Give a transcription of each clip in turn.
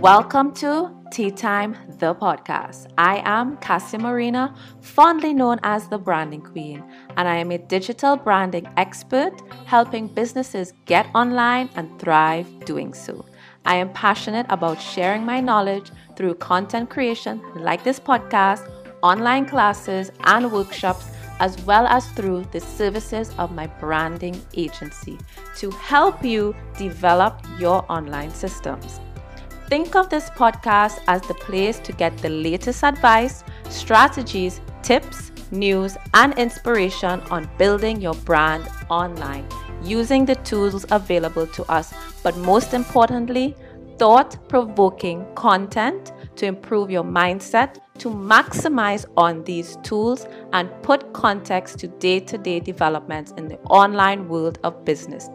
Welcome to Tea Time, the podcast. I am Cassie Marina, fondly known as the Branding Queen, and I am a digital branding expert helping businesses get online and thrive doing so. I am passionate about sharing my knowledge through content creation like this podcast, online classes, and workshops as well as through the services of my branding agency to help you develop your online systems. Think of this podcast as the place to get the latest advice, strategies, tips, news, and inspiration on building your brand online using the tools available to us, but most importantly, thought provoking content to improve your mindset, to maximize on these tools, and put context to day to day developments in the online world of business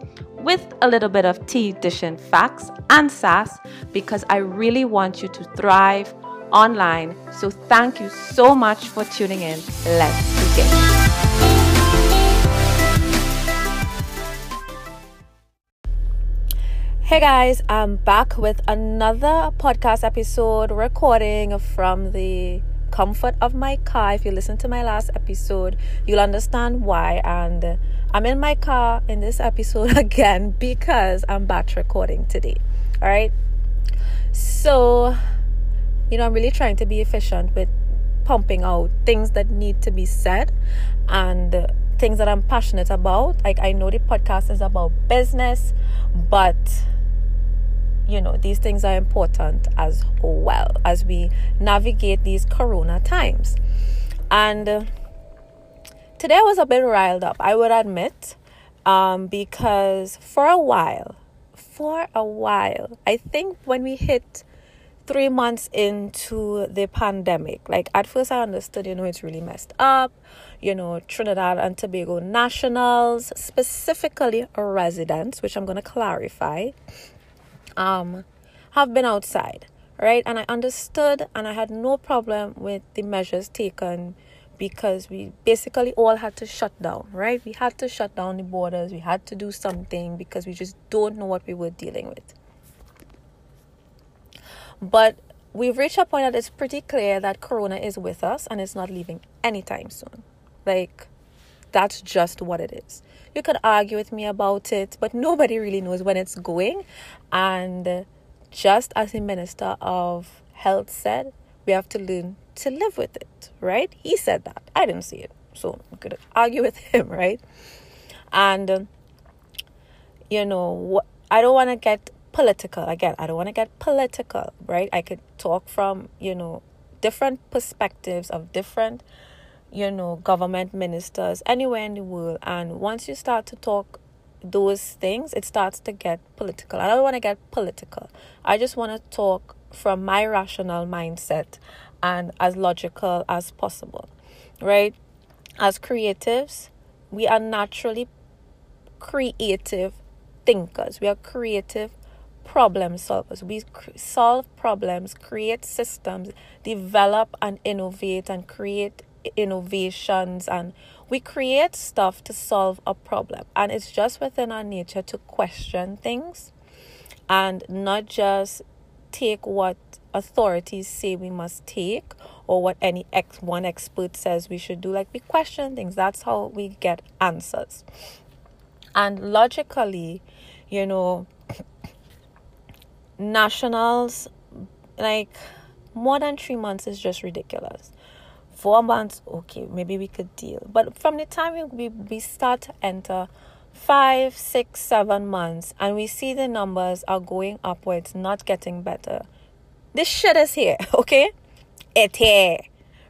with a little bit of tea dishing facts and sass because I really want you to thrive online. So, thank you so much for tuning in. Let's begin. Hey guys, I'm back with another podcast episode recording from the comfort of my car. If you listen to my last episode, you'll understand why. And I'm in my car in this episode again because I'm batch recording today. All right. So, you know, I'm really trying to be efficient with pumping out things that need to be said and things that I'm passionate about. Like, I know the podcast is about business, but you know these things are important as well as we navigate these corona times. And uh, today i was a bit riled up i would admit um, because for a while for a while i think when we hit three months into the pandemic like at first i understood you know it's really messed up you know trinidad and tobago nationals specifically residents which i'm going to clarify um, have been outside, right? And I understood and I had no problem with the measures taken because we basically all had to shut down, right? We had to shut down the borders, we had to do something because we just don't know what we were dealing with. But we've reached a point that it's pretty clear that Corona is with us and it's not leaving anytime soon. Like, that's just what it is. You could argue with me about it, but nobody really knows when it's going. And just as the Minister of Health said, we have to learn to live with it, right? He said that. I didn't see it. So I could argue with him, right? And, um, you know, I don't want to get political. Again, I don't want to get political, right? I could talk from, you know, different perspectives of different you know, government ministers anywhere in the world. And once you start to talk those things, it starts to get political. I don't want to get political. I just want to talk from my rational mindset and as logical as possible, right? As creatives, we are naturally creative thinkers. We are creative problem solvers. We solve problems, create systems, develop and innovate and create innovations and we create stuff to solve a problem. And it's just within our nature to question things and not just take what authorities say we must take or what any ex one expert says we should do. Like we question things. That's how we get answers. And logically you know nationals like more than 3 months is just ridiculous four months, okay, maybe we could deal. But from the time we, we start to enter five, six, seven months, and we see the numbers are going upwards, not getting better, this shit is here, okay? It here,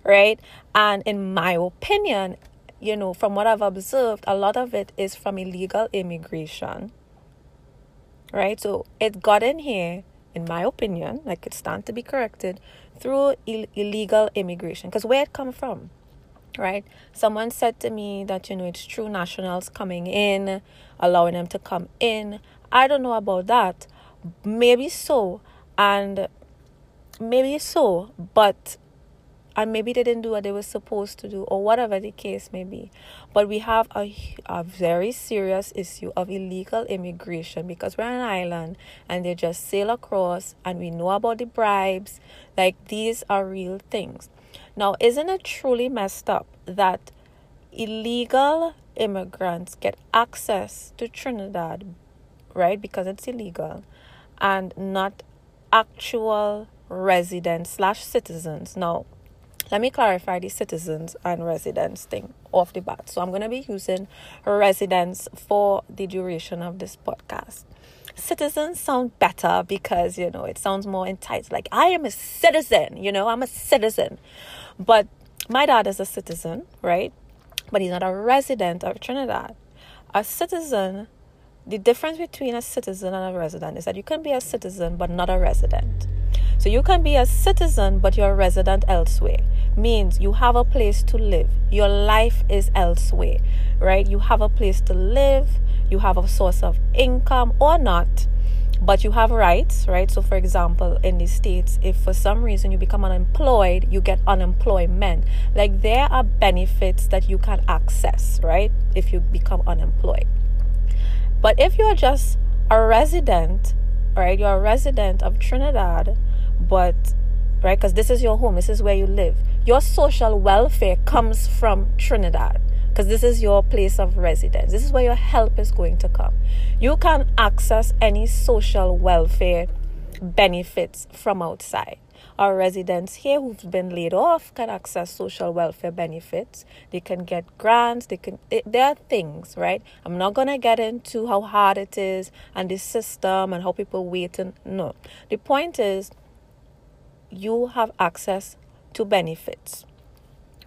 right? And in my opinion, you know, from what I've observed, a lot of it is from illegal immigration, right? So it got in here, in my opinion, like it stand to be corrected, through Ill- illegal immigration. Because where it come from right? Someone said to me that you know it's true nationals coming in allowing them to come in. I don't know about that. Maybe so. And maybe so but and maybe they didn't do what they were supposed to do or whatever the case may be. But we have a, a very serious issue of illegal immigration because we're an island and they just sail across and we know about the bribes. Like these are real things. Now isn't it truly messed up that illegal immigrants get access to trinidad right? Because it's illegal and not actual residents slash citizens. Now let me clarify the citizens and residents thing off the bat. So I'm going to be using residents for the duration of this podcast. Citizens sound better because, you know, it sounds more entitled. Like, I am a citizen, you know, I'm a citizen. But my dad is a citizen, right? But he's not a resident of Trinidad. A citizen, the difference between a citizen and a resident is that you can be a citizen but not a resident. So you can be a citizen, but you're a resident elsewhere. Means you have a place to live. Your life is elsewhere, right? You have a place to live, you have a source of income or not, but you have rights, right? So, for example, in the States, if for some reason you become unemployed, you get unemployment. Like there are benefits that you can access, right? If you become unemployed. But if you're just a resident, right? You're a resident of Trinidad but right because this is your home this is where you live. Your social welfare comes from trinidad because this is your place of residence. This is where your help is going to come. You can access any social welfare benefits from outside. Our residents here who've been laid off can access social welfare benefits. They can get grants. They can it, there are things right? I'm not going to get into how hard it is and the system and how people wait and no. The point is you have access to benefits,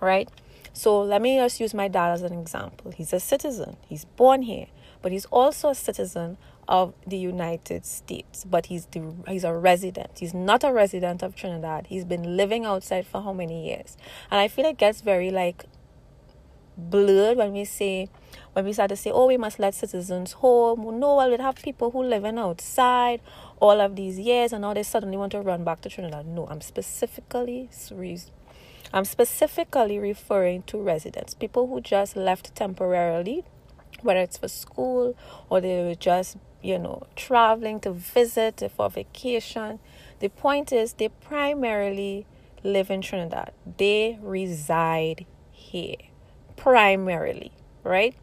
right? So let me just use my dad as an example. He's a citizen, he's born here, but he's also a citizen of the United States, but he's the, he's a resident. He's not a resident of Trinidad. He's been living outside for how many years? And I feel it gets very like blurred when we say when we start to say, oh, we must let citizens home. No, well, we'd have people who living outside all of these years and now they suddenly want to run back to Trinidad. No, I'm specifically I'm specifically referring to residents, people who just left temporarily, whether it's for school or they were just, you know, traveling to visit for vacation. The point is they primarily live in Trinidad. They reside here primarily, right?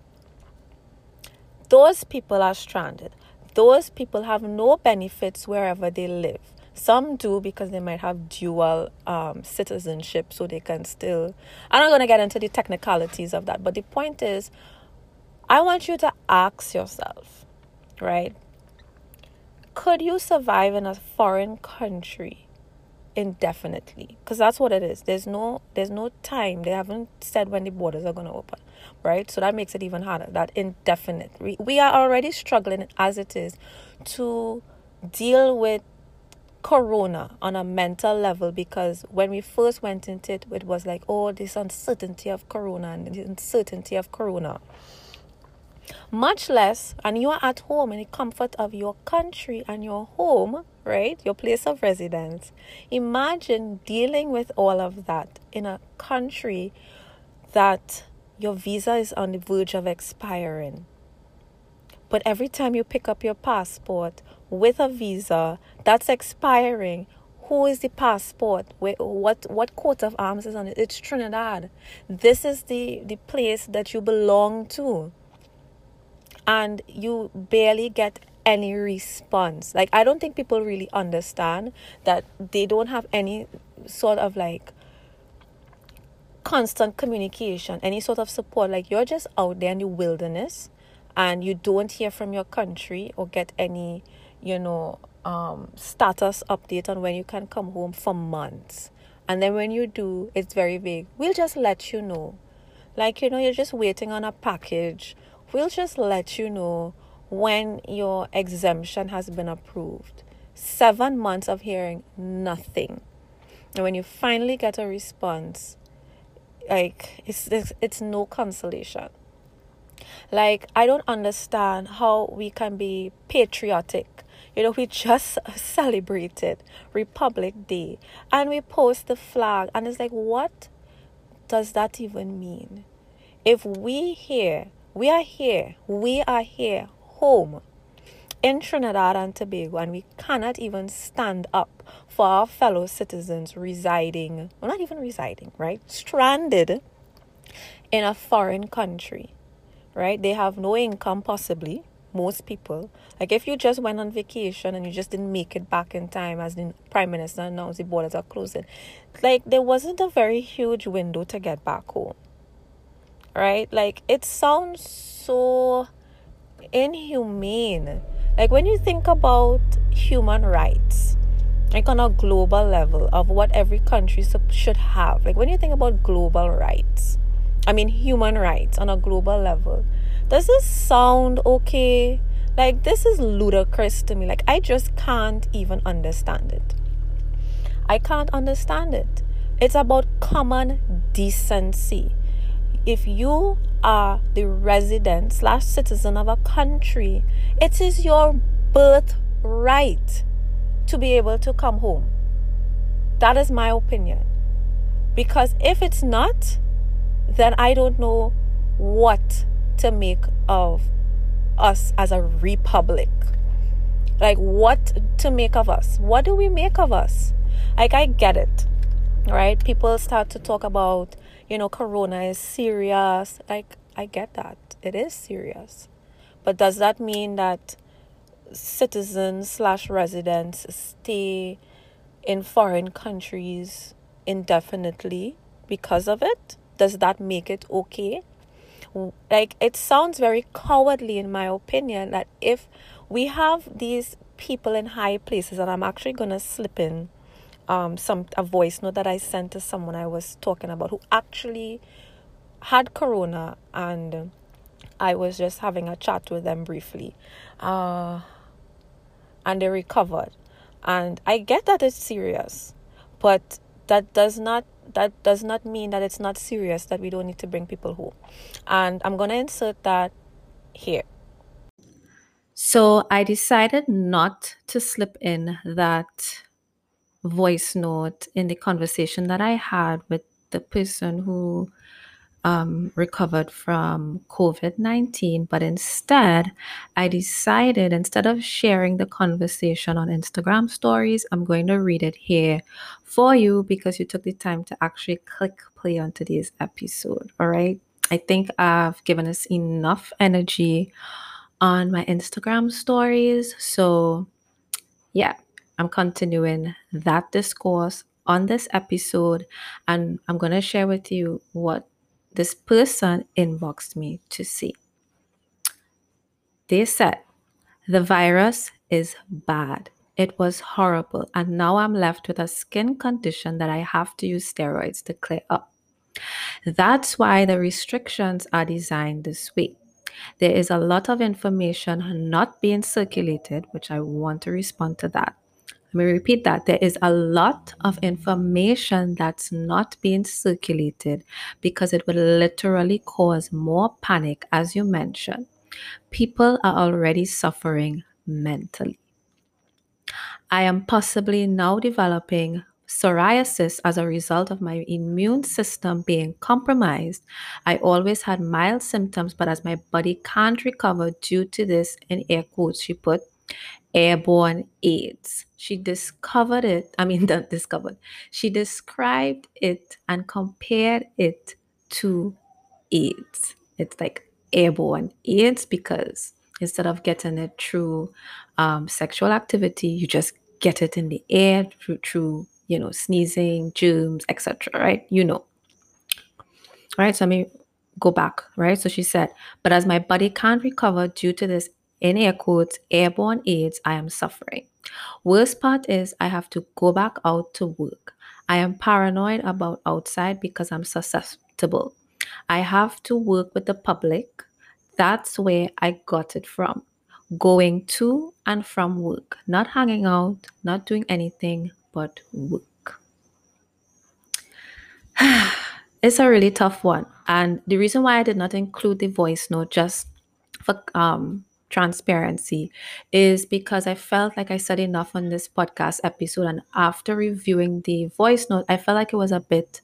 Those people are stranded those people have no benefits wherever they live. Some do because they might have dual um, citizenship, so they can still. I'm not going to get into the technicalities of that, but the point is, I want you to ask yourself, right? Could you survive in a foreign country indefinitely? Because that's what it is. There's no, there's no time. They haven't said when the borders are going to open right? So that makes it even harder. That indefinite. We, we are already struggling as it is to deal with corona on a mental level because when we first went into it, it was like, oh, this uncertainty of corona and the uncertainty of corona. Much less, and you are at home in the comfort of your country and your home, right? Your place of residence. Imagine dealing with all of that in a country that your visa is on the verge of expiring. But every time you pick up your passport with a visa that's expiring, who is the passport? what what coat of arms is on it? It's Trinidad. This is the, the place that you belong to. And you barely get any response. Like I don't think people really understand that they don't have any sort of like constant communication, any sort of support. Like you're just out there in the wilderness and you don't hear from your country or get any, you know, um, status update on when you can come home for months. And then when you do, it's very vague. We'll just let you know. Like, you know, you're just waiting on a package. We'll just let you know when your exemption has been approved. Seven months of hearing nothing. And when you finally get a response, like it's, it's it's no consolation like i don't understand how we can be patriotic You know, we just celebrated Republic Day and we post the flag, and it's like, what does that even mean? If we here, we are here, we are here, home in Trinidad and Tobago, and we cannot even stand up for our fellow citizens residing, well, not even residing, right? Stranded in a foreign country, right? They have no income, possibly, most people. Like if you just went on vacation and you just didn't make it back in time, as the prime minister announced the borders are closing, like there wasn't a very huge window to get back home. Right? Like it sounds so inhumane. Like when you think about human rights, like on a global level of what every country should have, like when you think about global rights, I mean human rights on a global level, does this sound okay? Like, this is ludicrous to me. Like, I just can't even understand it. I can't understand it. It's about common decency. If you are the resident slash citizen of a country, it is your birthright to be able to come home. That is my opinion. Because if it's not, then I don't know what to make of us as a republic. Like, what to make of us? What do we make of us? Like, I get it, right? People start to talk about, you know, Corona is serious. Like, I get that. It is serious. But does that mean that citizens slash residents stay in foreign countries indefinitely because of it? Does that make it okay? like it sounds very cowardly in my opinion that if we have these people in high places and I'm actually gonna slip in um some a voice note that I sent to someone I was talking about who actually had corona and I was just having a chat with them briefly. Uh and they recovered. And I get that it's serious, but that does not that does not mean that it's not serious that we don't need to bring people home. And I'm going to insert that here. So I decided not to slip in that voice note in the conversation that I had with the person who um, recovered from COVID 19, but instead, I decided instead of sharing the conversation on Instagram stories, I'm going to read it here for you because you took the time to actually click play on today's episode. All right. I think I've given us enough energy on my Instagram stories. So, yeah, I'm continuing that discourse on this episode, and I'm going to share with you what this person inboxed me to see. They said, The virus is bad. It was horrible, and now I'm left with a skin condition that I have to use steroids to clear up. That's why the restrictions are designed this way. There is a lot of information not being circulated, which I want to respond to that. Let me repeat that. There is a lot of information that's not being circulated because it would literally cause more panic, as you mentioned. People are already suffering mentally. I am possibly now developing psoriasis as a result of my immune system being compromised. I always had mild symptoms, but as my body can't recover due to this, in air quotes, she put, airborne AIDS. She discovered it, I mean, not discovered, she described it and compared it to AIDS. It's like airborne AIDS because instead of getting it through um, sexual activity, you just get it in the air through, through you know, sneezing, germs, etc. Right? You know. All right. So let me go back. Right. So she said, but as my body can't recover due to this in air quotes, airborne AIDS, I am suffering. Worst part is I have to go back out to work. I am paranoid about outside because I'm susceptible. I have to work with the public. That's where I got it from. Going to and from work, not hanging out, not doing anything but work. it's a really tough one. And the reason why I did not include the voice note just for um transparency is because I felt like I said enough on this podcast episode. And after reviewing the voice note, I felt like it was a bit,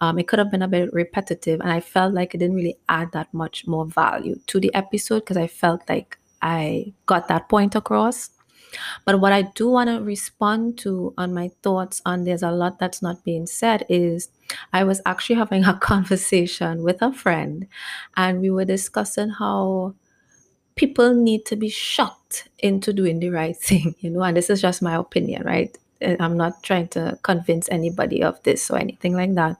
um, it could have been a bit repetitive. And I felt like it didn't really add that much more value to the episode because I felt like I got that point across. But what I do want to respond to on my thoughts on there's a lot that's not being said is I was actually having a conversation with a friend and we were discussing how people need to be shocked into doing the right thing, you know, and this is just my opinion, right? Uh, I'm not trying to convince anybody of this or anything like that.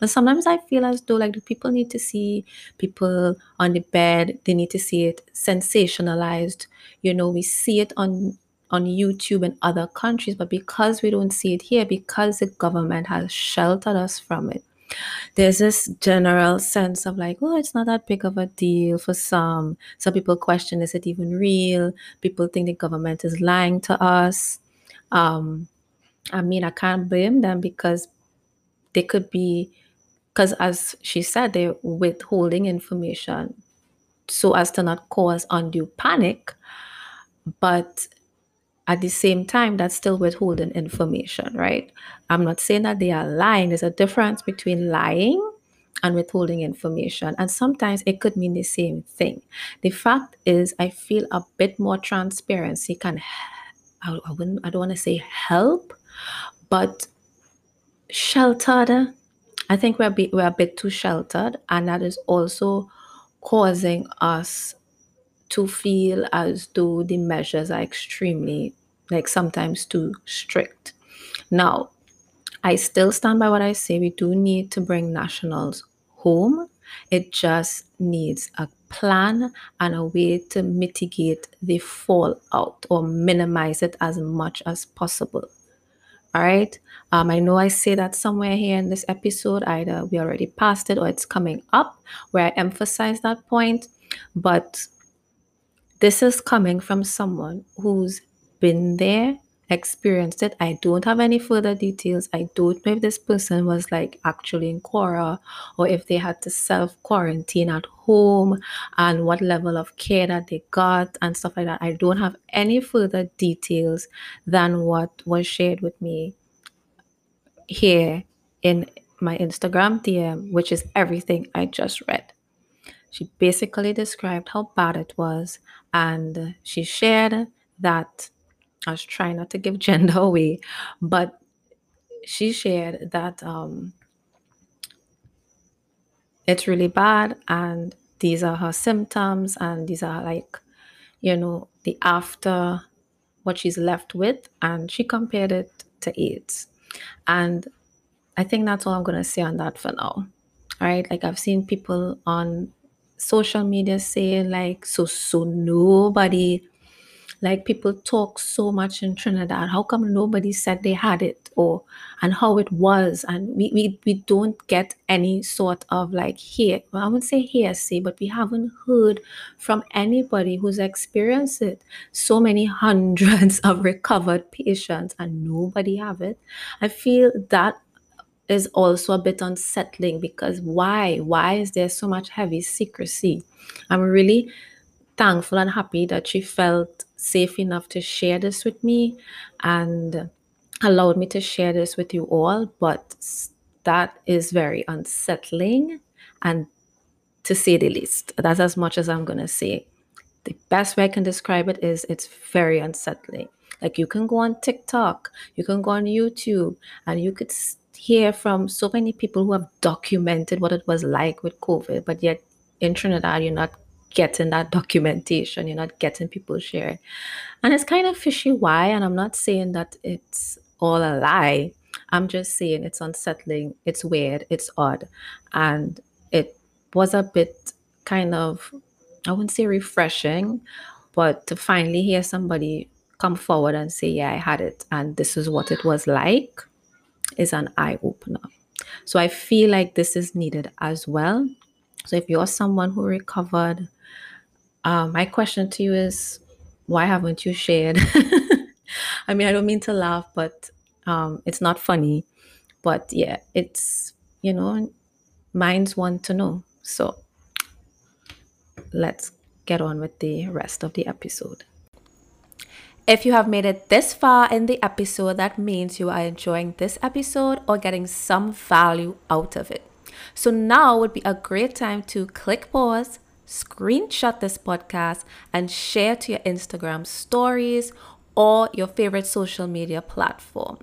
But sometimes I feel as though like the people need to see people on the bed, they need to see it sensationalized. You know, we see it on on YouTube and other countries, but because we don't see it here, because the government has sheltered us from it, there's this general sense of like, oh, it's not that big of a deal for some. Some people question, is it even real? People think the government is lying to us. Um, I mean, I can't blame them because they could be, because as she said, they're withholding information so as to not cause undue panic. But at the same time, that's still withholding information, right? I'm not saying that they are lying. There's a difference between lying and withholding information. And sometimes it could mean the same thing. The fact is, I feel a bit more transparency can, I, I, wouldn't, I don't want to say help, but sheltered. I think we're bit, we're a bit too sheltered, and that is also causing us to feel as though the measures are extremely like sometimes too strict. Now, I still stand by what I say. We do need to bring nationals home. It just needs a plan and a way to mitigate the fallout or minimize it as much as possible. All right. Um, I know I say that somewhere here in this episode, either we already passed it or it's coming up where I emphasize that point. But this is coming from someone who's been there, experienced it. I don't have any further details. I don't know if this person was like actually in Couva or if they had to self quarantine at home and what level of care that they got and stuff like that. I don't have any further details than what was shared with me here in my Instagram DM, which is everything I just read. She basically described how bad it was and she shared that I was trying not to give gender away, but she shared that um, it's really bad and these are her symptoms and these are like, you know, the after what she's left with. And she compared it to AIDS. And I think that's all I'm going to say on that for now. All right. Like I've seen people on social media saying like, so, so nobody like people talk so much in Trinidad. How come nobody said they had it or and how it was? And we we, we don't get any sort of like here. Well, I wouldn't say hearsay, but we haven't heard from anybody who's experienced it. So many hundreds of recovered patients and nobody have it. I feel that is also a bit unsettling because why? Why is there so much heavy secrecy? I'm really thankful and happy that she felt safe enough to share this with me and allowed me to share this with you all. But that is very unsettling and to say the least. That's as much as I'm going to say. The best way I can describe it is it's very unsettling. Like you can go on TikTok, you can go on YouTube, and you could hear from so many people who have documented what it was like with COVID, but yet in Trinidad, you're not getting that documentation, you're not getting people share. And it's kind of fishy why. And I'm not saying that it's all a lie. I'm just saying it's unsettling, it's weird, it's odd. And it was a bit kind of, I wouldn't say refreshing, but to finally hear somebody come forward and say, Yeah, I had it, and this is what it was like, is an eye opener. So I feel like this is needed as well. So if you're someone who recovered um, my question to you is why haven't you shared? I mean, I don't mean to laugh, but um, it's not funny. But yeah, it's, you know, minds want to know. So let's get on with the rest of the episode. If you have made it this far in the episode, that means you are enjoying this episode or getting some value out of it. So now would be a great time to click pause, screenshot this podcast, and share to your Instagram stories or your favorite social media platform.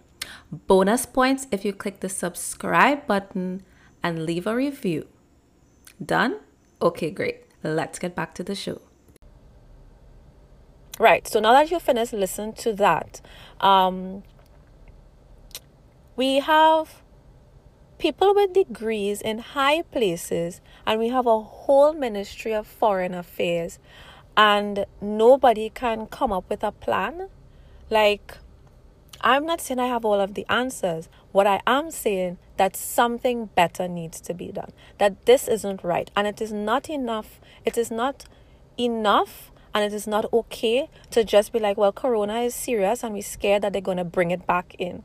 Bonus points if you click the subscribe button and leave a review. Done? Okay, great. Let's get back to the show. Right. So now that you've finished listening to that, um, we have people with degrees in high places, and we have a whole ministry of foreign affairs, and nobody can come up with a plan. Like, I'm not saying I have all of the answers. What I am saying that something better needs to be done. That this isn't right, and it is not enough. It is not enough and it is not okay to just be like, well, Corona is serious and we're scared that they're going to bring it back in.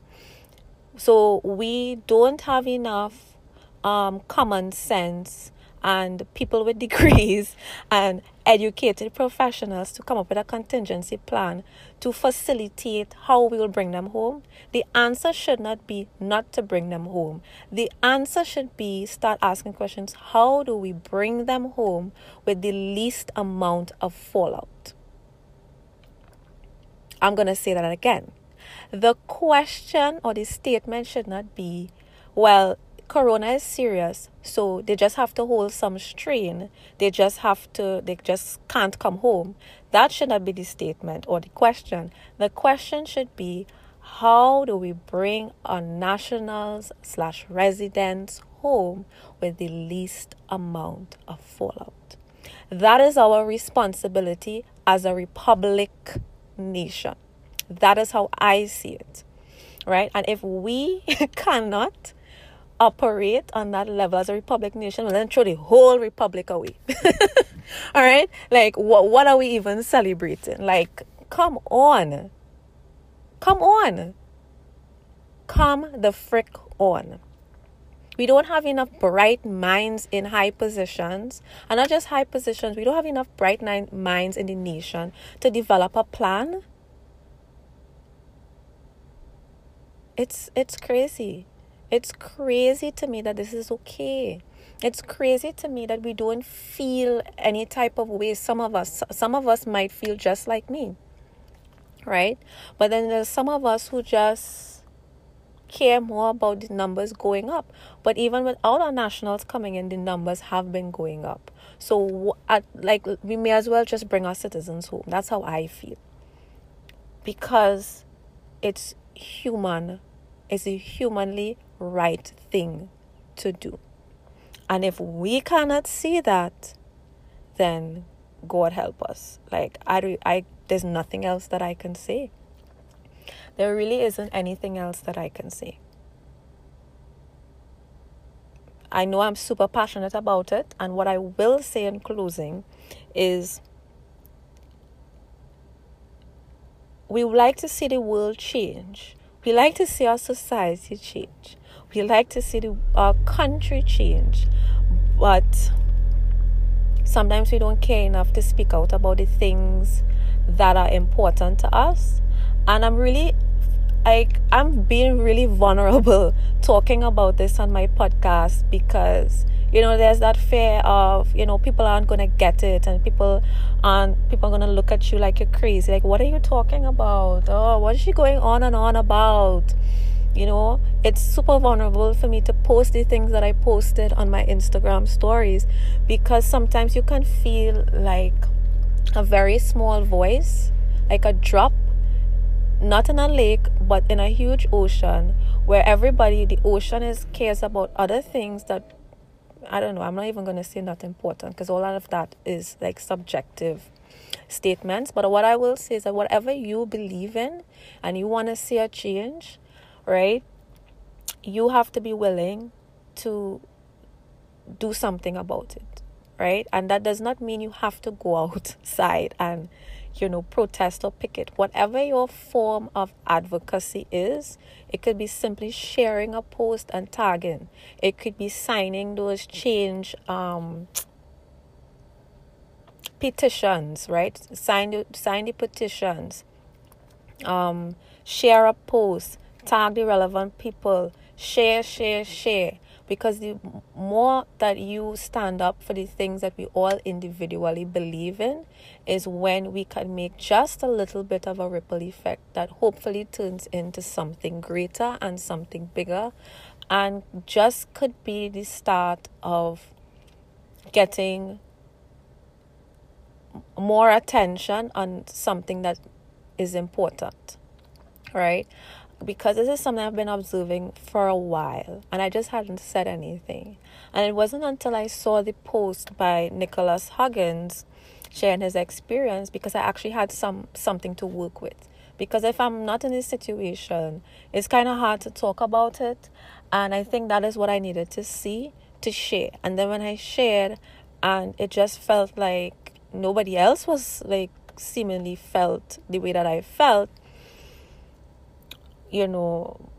So we don't have enough um, common sense and people with degrees and educated professionals to come up with a contingency plan to facilitate how we will bring them home. The answer should not be not to bring them home. The answer should be start asking questions how do we bring them home with the least amount of fallout? I'm going to say that again. The question or the statement should not be, well, corona is serious so they just have to hold some strain. They just have to they just can't come home. That should not be the statement or the question. The question should be how do we bring our nationals slash residents home with the least amount of fallout? That is our responsibility as a republic nation that is how i see it right and if we cannot operate on that level as a republic nation, well, then throw the whole republic away. All right? Like, what, what are we even celebrating? Like, come on. Come on. Come the frick on. We don't have enough bright minds in high positions, and not just high positions, we don't have enough bright minds in the nation to develop a plan. It's it's crazy. It's crazy to me that this is okay. It's crazy to me that we don't feel any type of way. Some of us, some of us might feel just like me, right? But then there's some of us who just care more about the numbers going up. But even without our nationals coming in, the numbers have been going up. So, at, like, we may as well just bring our citizens home. That's how I feel. Because it's human, it's a humanly right thing to do. And if we cannot see that, then God help us. Like I, I, there's nothing else that I can say. There really isn't anything else that I can say. I know I'm super passionate about it, and what I will say in closing is we would like to see the world change. We like to see our society change. We like to see the, our country change, but sometimes we don't care enough to speak out about the things that are important to us. And I'm really like I'm being really vulnerable talking about this on my podcast because you know there's that fear of you know people aren't gonna get it and people aren't people are gonna look at you like you're crazy. Like what are you talking about? Oh what is she going on and on about? You know, it's super vulnerable for me to post the things that I posted on my Instagram stories because sometimes you can feel like a very small voice, like a drop, not in a lake, but in a huge ocean where everybody, the ocean is cares about other things that I don't know, I'm not even going to say not important because all of that is like subjective statements. But what I will say is that whatever you believe in and you want to see a change, right? You have to be willing to do something about it, right? And that does not mean you have to go outside and, you know, protest or picket. Whatever your form of advocacy is, it could be simply sharing a post and tagging. It could be signing those change um petitions, right? Sign the sign the petitions. Um, share a post, tag the relevant people, share, share, share. Because the more that you stand up for the things that we all individually believe in, is when we can make just a little bit of a ripple effect that hopefully turns into something greater and something bigger, and just could be the start of getting more attention on something that is important, right? Because this is something I've been observing for a while and I just hadn't said anything. And it wasn't until I saw the post by Nicholas Huggins sharing his experience because I actually had some something to work with. Because if I'm not in this situation, it's kind of hard to talk about it. And I think that is what I needed to see to share. And then when I shared, and it just felt like nobody else was like seemingly felt the way that I felt, you know,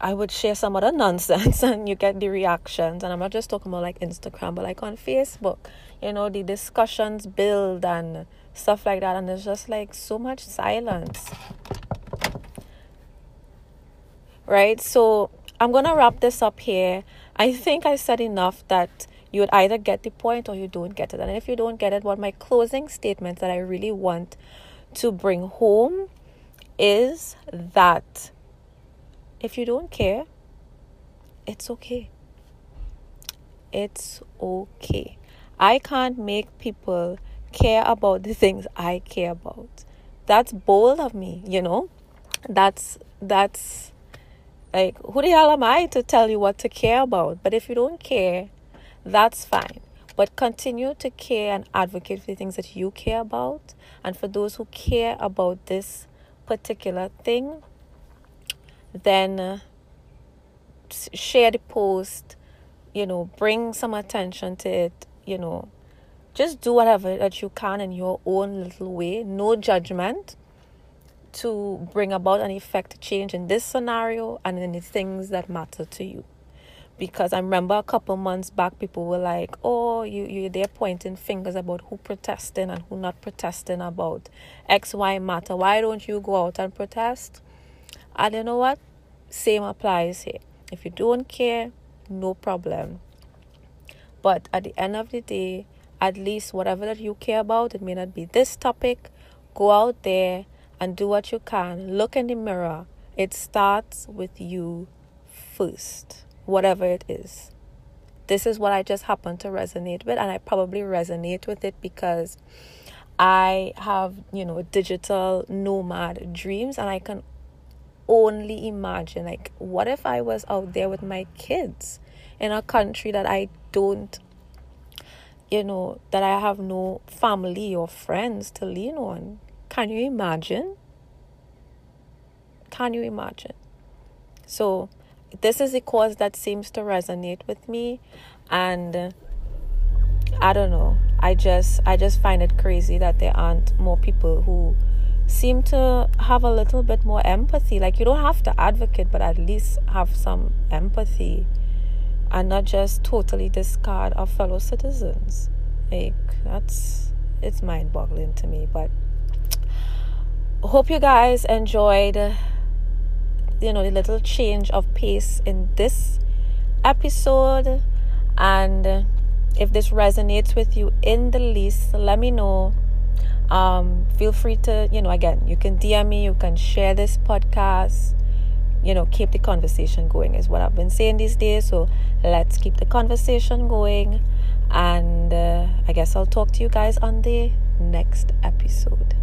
I would share some other nonsense and you get the reactions. And I'm not just talking about like Instagram, but like on Facebook, you know, the discussions build and stuff like that. And there's just like so much silence. Right? So I'm going to wrap this up here. I think I said enough that you would either get the point or you don't get it. And if you don't get it, what my closing statement that I really want to bring home is that if you don't care, it's okay. It's okay. I can't make people care about the things I care about. That's bold of me, you know? That's that's like who the hell am I to tell you what to care about? But if you don't care, that's fine. But continue to care and advocate for the things that you care about. And for those who care about this particular thing, then uh, share the post, you know, bring some attention to it, you know. Just do whatever that you can in your own little way. No judgment to bring about an effect change in this scenario and in the things that matter to you because I remember a couple months back, people were like, "Oh, you you they're pointing fingers about who protesting and who not protesting about X Y matter. Why don't you go out and protest?" And you know what? Same applies here. If you don't care, no problem. But at the end of the day, at least whatever that you care about, it may not be this topic. Go out there and do what you can. Look in the mirror. It starts with you first whatever it is. This is what I just happen to resonate with, and I probably resonate with it because I have, you know, digital nomad dreams, and I can only imagine like, what if I was out there with my kids in a country that I don't, you know, that I have no family or friends to lean on? Can you imagine? Can you imagine? So, this is a cause that seems to resonate with me and I don't know. I just I just find it crazy that there aren't more people who seem to have a little bit more empathy. Like you don't have to advocate, but at least have some empathy and not just totally discard our fellow citizens. Like that's it's mind boggling to me. But hope you guys enjoyed you know the little change of pace in this episode and if this resonates with you in the least let me know um, feel free to you know again you can dm me you can share this podcast you know keep the conversation going is what i've been saying these days. So let's keep the conversation going. And uh, i guess i'll talk to you guys on the next episode